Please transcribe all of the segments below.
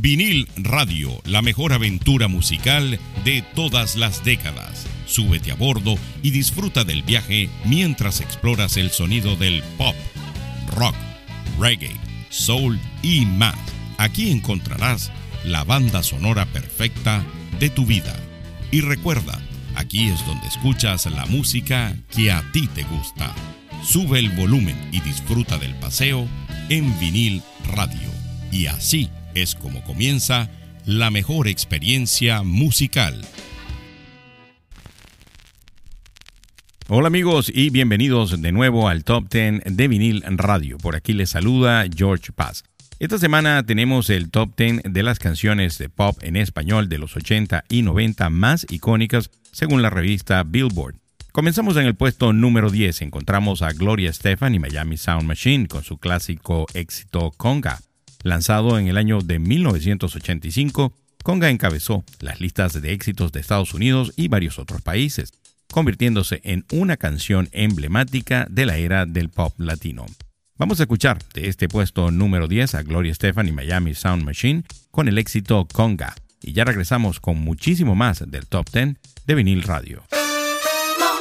Vinil Radio, la mejor aventura musical de todas las décadas. Súbete a bordo y disfruta del viaje mientras exploras el sonido del pop, rock, reggae, soul y más. Aquí encontrarás la banda sonora perfecta de tu vida. Y recuerda, aquí es donde escuchas la música que a ti te gusta. Sube el volumen y disfruta del paseo en vinil radio. Y así es como comienza la mejor experiencia musical. Hola amigos y bienvenidos de nuevo al Top 10 de vinil radio. Por aquí les saluda George Paz. Esta semana tenemos el top 10 de las canciones de pop en español de los 80 y 90 más icónicas según la revista Billboard. Comenzamos en el puesto número 10. Encontramos a Gloria Estefan y Miami Sound Machine con su clásico éxito Conga. Lanzado en el año de 1985, Conga encabezó las listas de éxitos de Estados Unidos y varios otros países, convirtiéndose en una canción emblemática de la era del pop latino. Vamos a escuchar de este puesto número 10 a Gloria Estefan y Miami Sound Machine con el éxito Conga. Y ya regresamos con muchísimo más del Top 10 de Vinil Radio.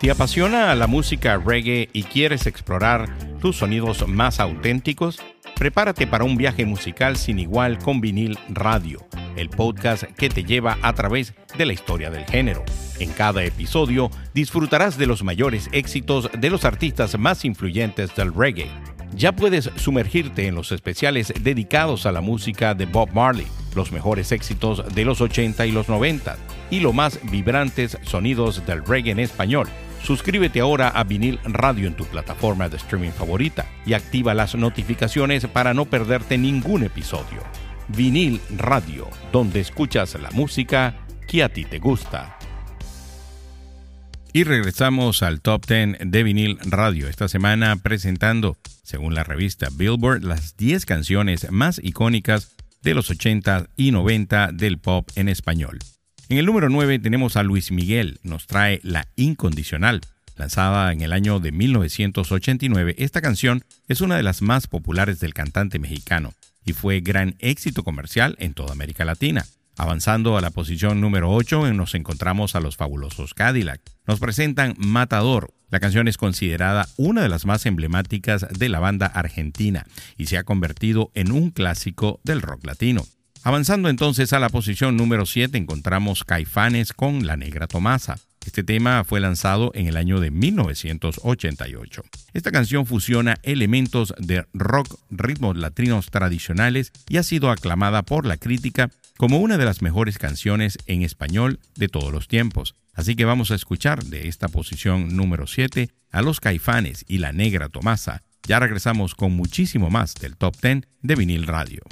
¿Te apasiona la música reggae y quieres explorar tus sonidos más auténticos? Prepárate para un viaje musical sin igual con vinil radio, el podcast que te lleva a través de la historia del género. En cada episodio disfrutarás de los mayores éxitos de los artistas más influyentes del reggae. Ya puedes sumergirte en los especiales dedicados a la música de Bob Marley, los mejores éxitos de los 80 y los 90 y los más vibrantes sonidos del reggae en español Suscríbete ahora a Vinil Radio en tu plataforma de streaming favorita y activa las notificaciones para no perderte ningún episodio. Vinil Radio, donde escuchas la música que a ti te gusta. Y regresamos al Top 10 de Vinil Radio, esta semana presentando, según la revista Billboard, las 10 canciones más icónicas de los 80 y 90 del pop en español. En el número 9 tenemos a Luis Miguel, nos trae La Incondicional. Lanzada en el año de 1989, esta canción es una de las más populares del cantante mexicano y fue gran éxito comercial en toda América Latina. Avanzando a la posición número 8 nos encontramos a los fabulosos Cadillac. Nos presentan Matador. La canción es considerada una de las más emblemáticas de la banda argentina y se ha convertido en un clásico del rock latino. Avanzando entonces a la posición número 7 encontramos Caifanes con La Negra Tomasa. Este tema fue lanzado en el año de 1988. Esta canción fusiona elementos de rock, ritmos latinos tradicionales y ha sido aclamada por la crítica como una de las mejores canciones en español de todos los tiempos. Así que vamos a escuchar de esta posición número 7 a los Caifanes y La Negra Tomasa. Ya regresamos con muchísimo más del Top 10 de vinil radio.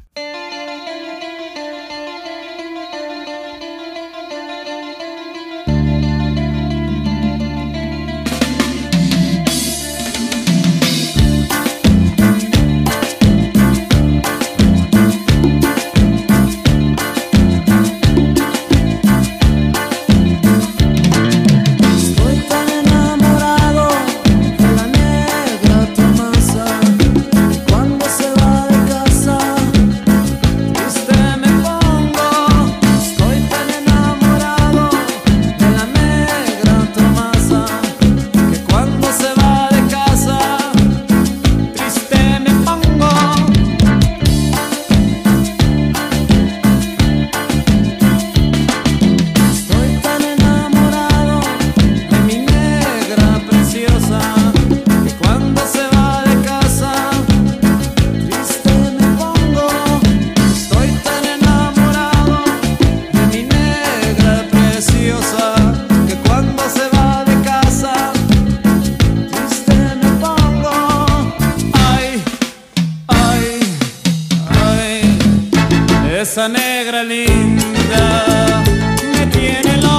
Esa negra linda me tiene loco.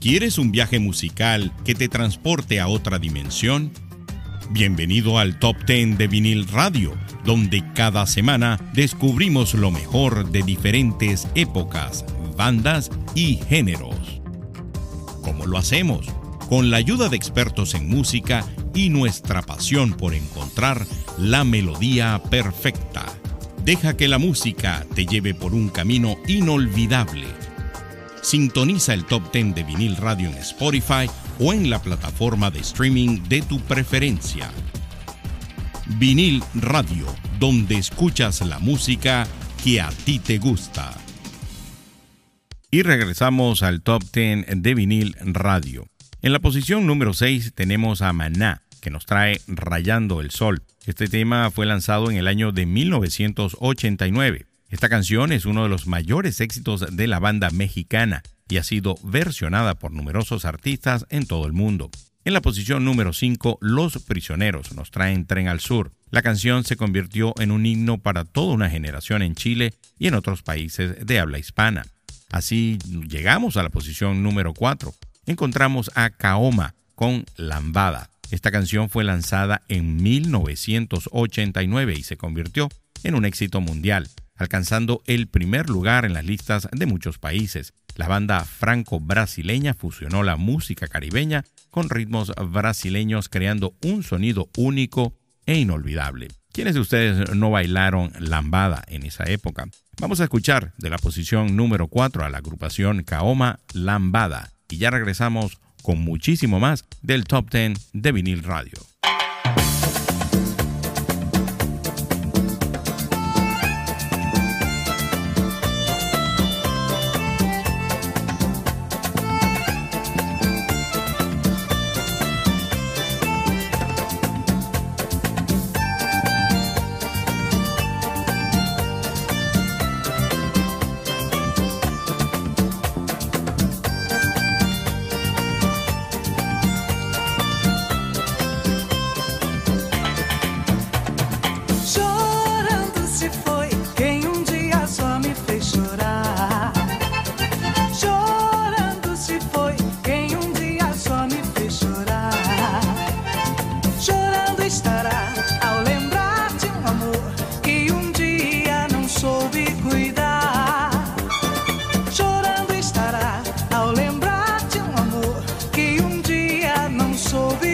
¿Quieres un viaje musical que te transporte a otra dimensión? Bienvenido al Top 10 de Vinil Radio, donde cada semana descubrimos lo mejor de diferentes épocas, bandas y géneros. ¿Cómo lo hacemos? Con la ayuda de expertos en música y nuestra pasión por encontrar la melodía perfecta. Deja que la música te lleve por un camino inolvidable Sintoniza el Top 10 de vinil radio en Spotify o en la plataforma de streaming de tu preferencia. Vinil Radio, donde escuchas la música que a ti te gusta. Y regresamos al Top 10 de vinil radio. En la posición número 6 tenemos a Maná, que nos trae Rayando el Sol. Este tema fue lanzado en el año de 1989. Esta canción es uno de los mayores éxitos de la banda mexicana y ha sido versionada por numerosos artistas en todo el mundo. En la posición número 5, Los Prisioneros nos traen Tren al Sur. La canción se convirtió en un himno para toda una generación en Chile y en otros países de habla hispana. Así llegamos a la posición número 4. Encontramos a Kaoma con Lambada. Esta canción fue lanzada en 1989 y se convirtió en un éxito mundial alcanzando el primer lugar en las listas de muchos países. La banda franco-brasileña fusionó la música caribeña con ritmos brasileños creando un sonido único e inolvidable. ¿Quiénes de ustedes no bailaron lambada en esa época? Vamos a escuchar de la posición número 4 a la agrupación Kaoma Lambada y ya regresamos con muchísimo más del Top 10 de vinil radio.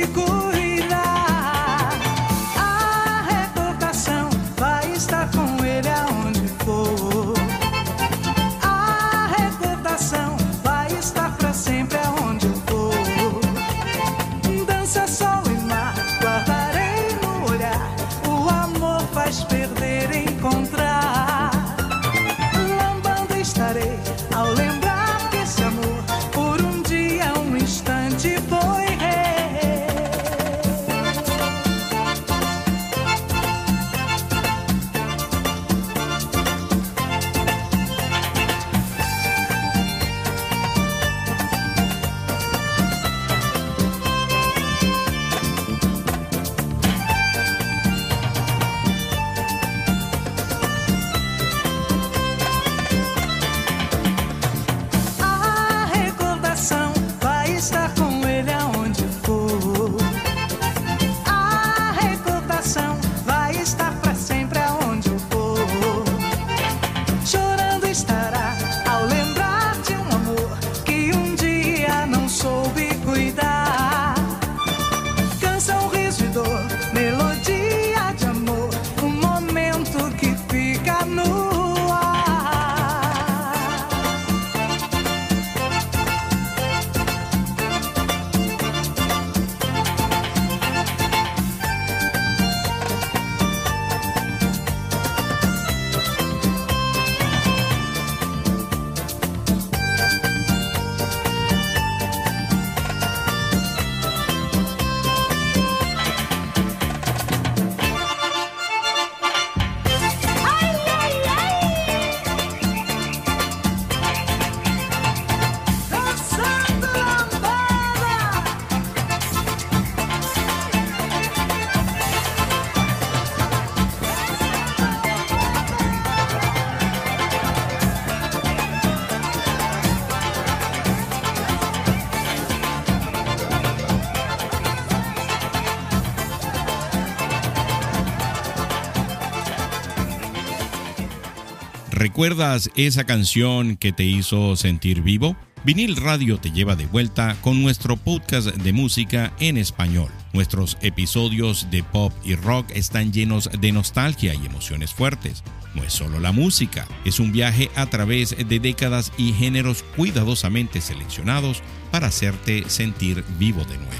rico. ¿Recuerdas esa canción que te hizo sentir vivo? Vinil Radio te lleva de vuelta con nuestro podcast de música en español. Nuestros episodios de pop y rock están llenos de nostalgia y emociones fuertes. No es solo la música, es un viaje a través de décadas y géneros cuidadosamente seleccionados para hacerte sentir vivo de nuevo.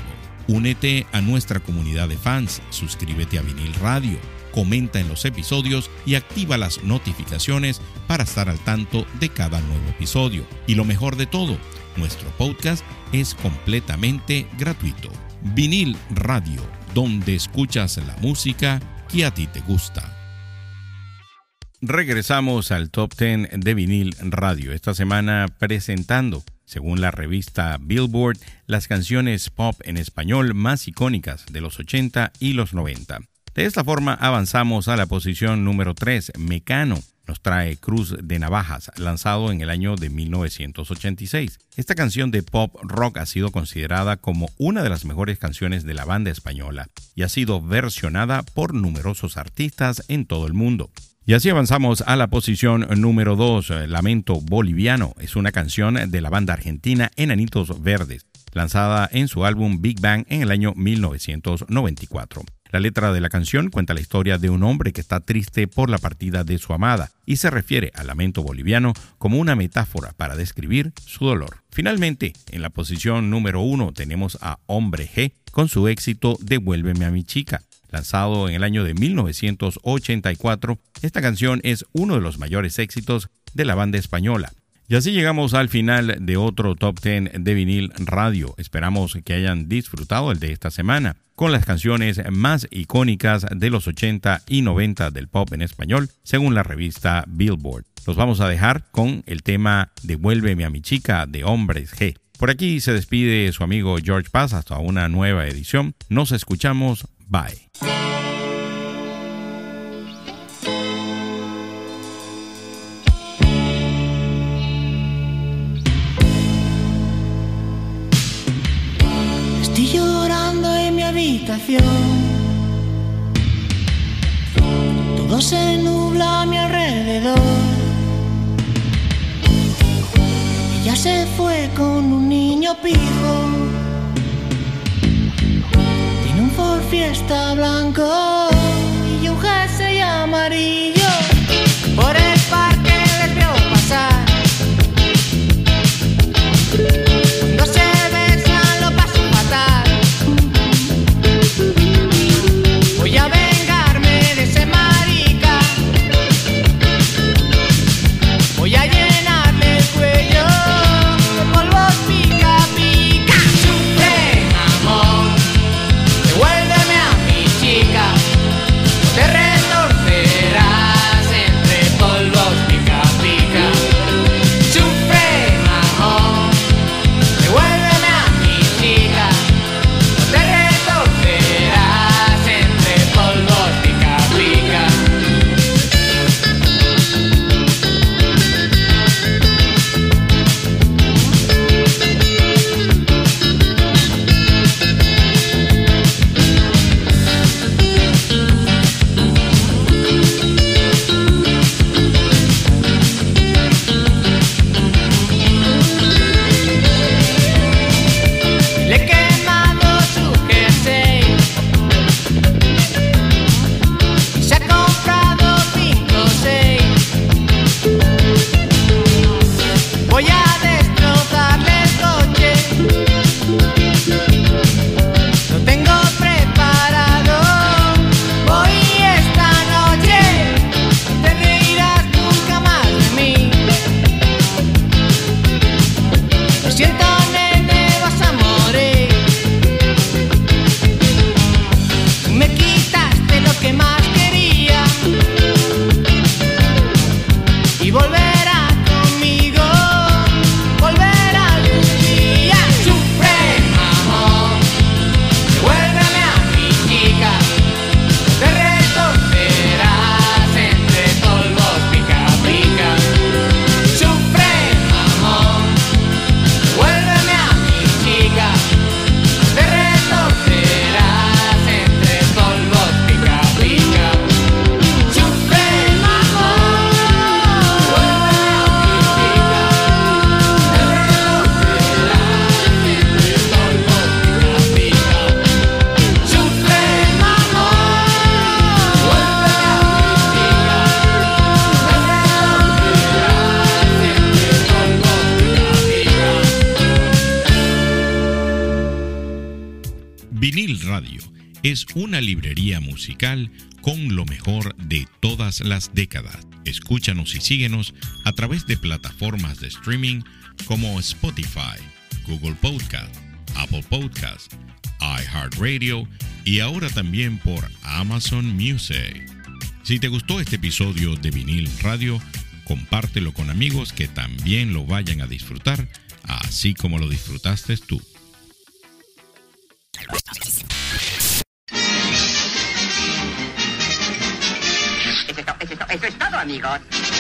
Únete a nuestra comunidad de fans, suscríbete a Vinil Radio comenta en los episodios y activa las notificaciones para estar al tanto de cada nuevo episodio. Y lo mejor de todo, nuestro podcast es completamente gratuito. Vinil Radio, donde escuchas la música que a ti te gusta. Regresamos al Top 10 de Vinil Radio, esta semana presentando, según la revista Billboard, las canciones pop en español más icónicas de los 80 y los 90. De esta forma avanzamos a la posición número 3. Mecano nos trae Cruz de Navajas, lanzado en el año de 1986. Esta canción de pop rock ha sido considerada como una de las mejores canciones de la banda española y ha sido versionada por numerosos artistas en todo el mundo. Y así avanzamos a la posición número 2. Lamento Boliviano es una canción de la banda argentina Enanitos Verdes, lanzada en su álbum Big Bang en el año 1994. La letra de la canción cuenta la historia de un hombre que está triste por la partida de su amada y se refiere al lamento boliviano como una metáfora para describir su dolor. Finalmente, en la posición número uno tenemos a Hombre G con su éxito Devuélveme a mi chica. Lanzado en el año de 1984, esta canción es uno de los mayores éxitos de la banda española. Y así llegamos al final de otro Top 10 de vinil radio. Esperamos que hayan disfrutado el de esta semana, con las canciones más icónicas de los 80 y 90 del pop en español, según la revista Billboard. Los vamos a dejar con el tema Devuélveme a mi chica de Hombres G. Por aquí se despide su amigo George Paz hasta una nueva edición. Nos escuchamos. Bye. Todo se nubla a mi alrededor. Ella se fue con un niño pijo. Tiene un Ford Fiesta blanco y un jersey amarillo. Es una librería musical con lo mejor de todas las décadas. Escúchanos y síguenos a través de plataformas de streaming como Spotify, Google Podcast, Apple Podcast, iHeartRadio y ahora también por Amazon Music. Si te gustó este episodio de Vinil Radio, compártelo con amigos que también lo vayan a disfrutar, así como lo disfrutaste tú. Eso es, todo, amigos.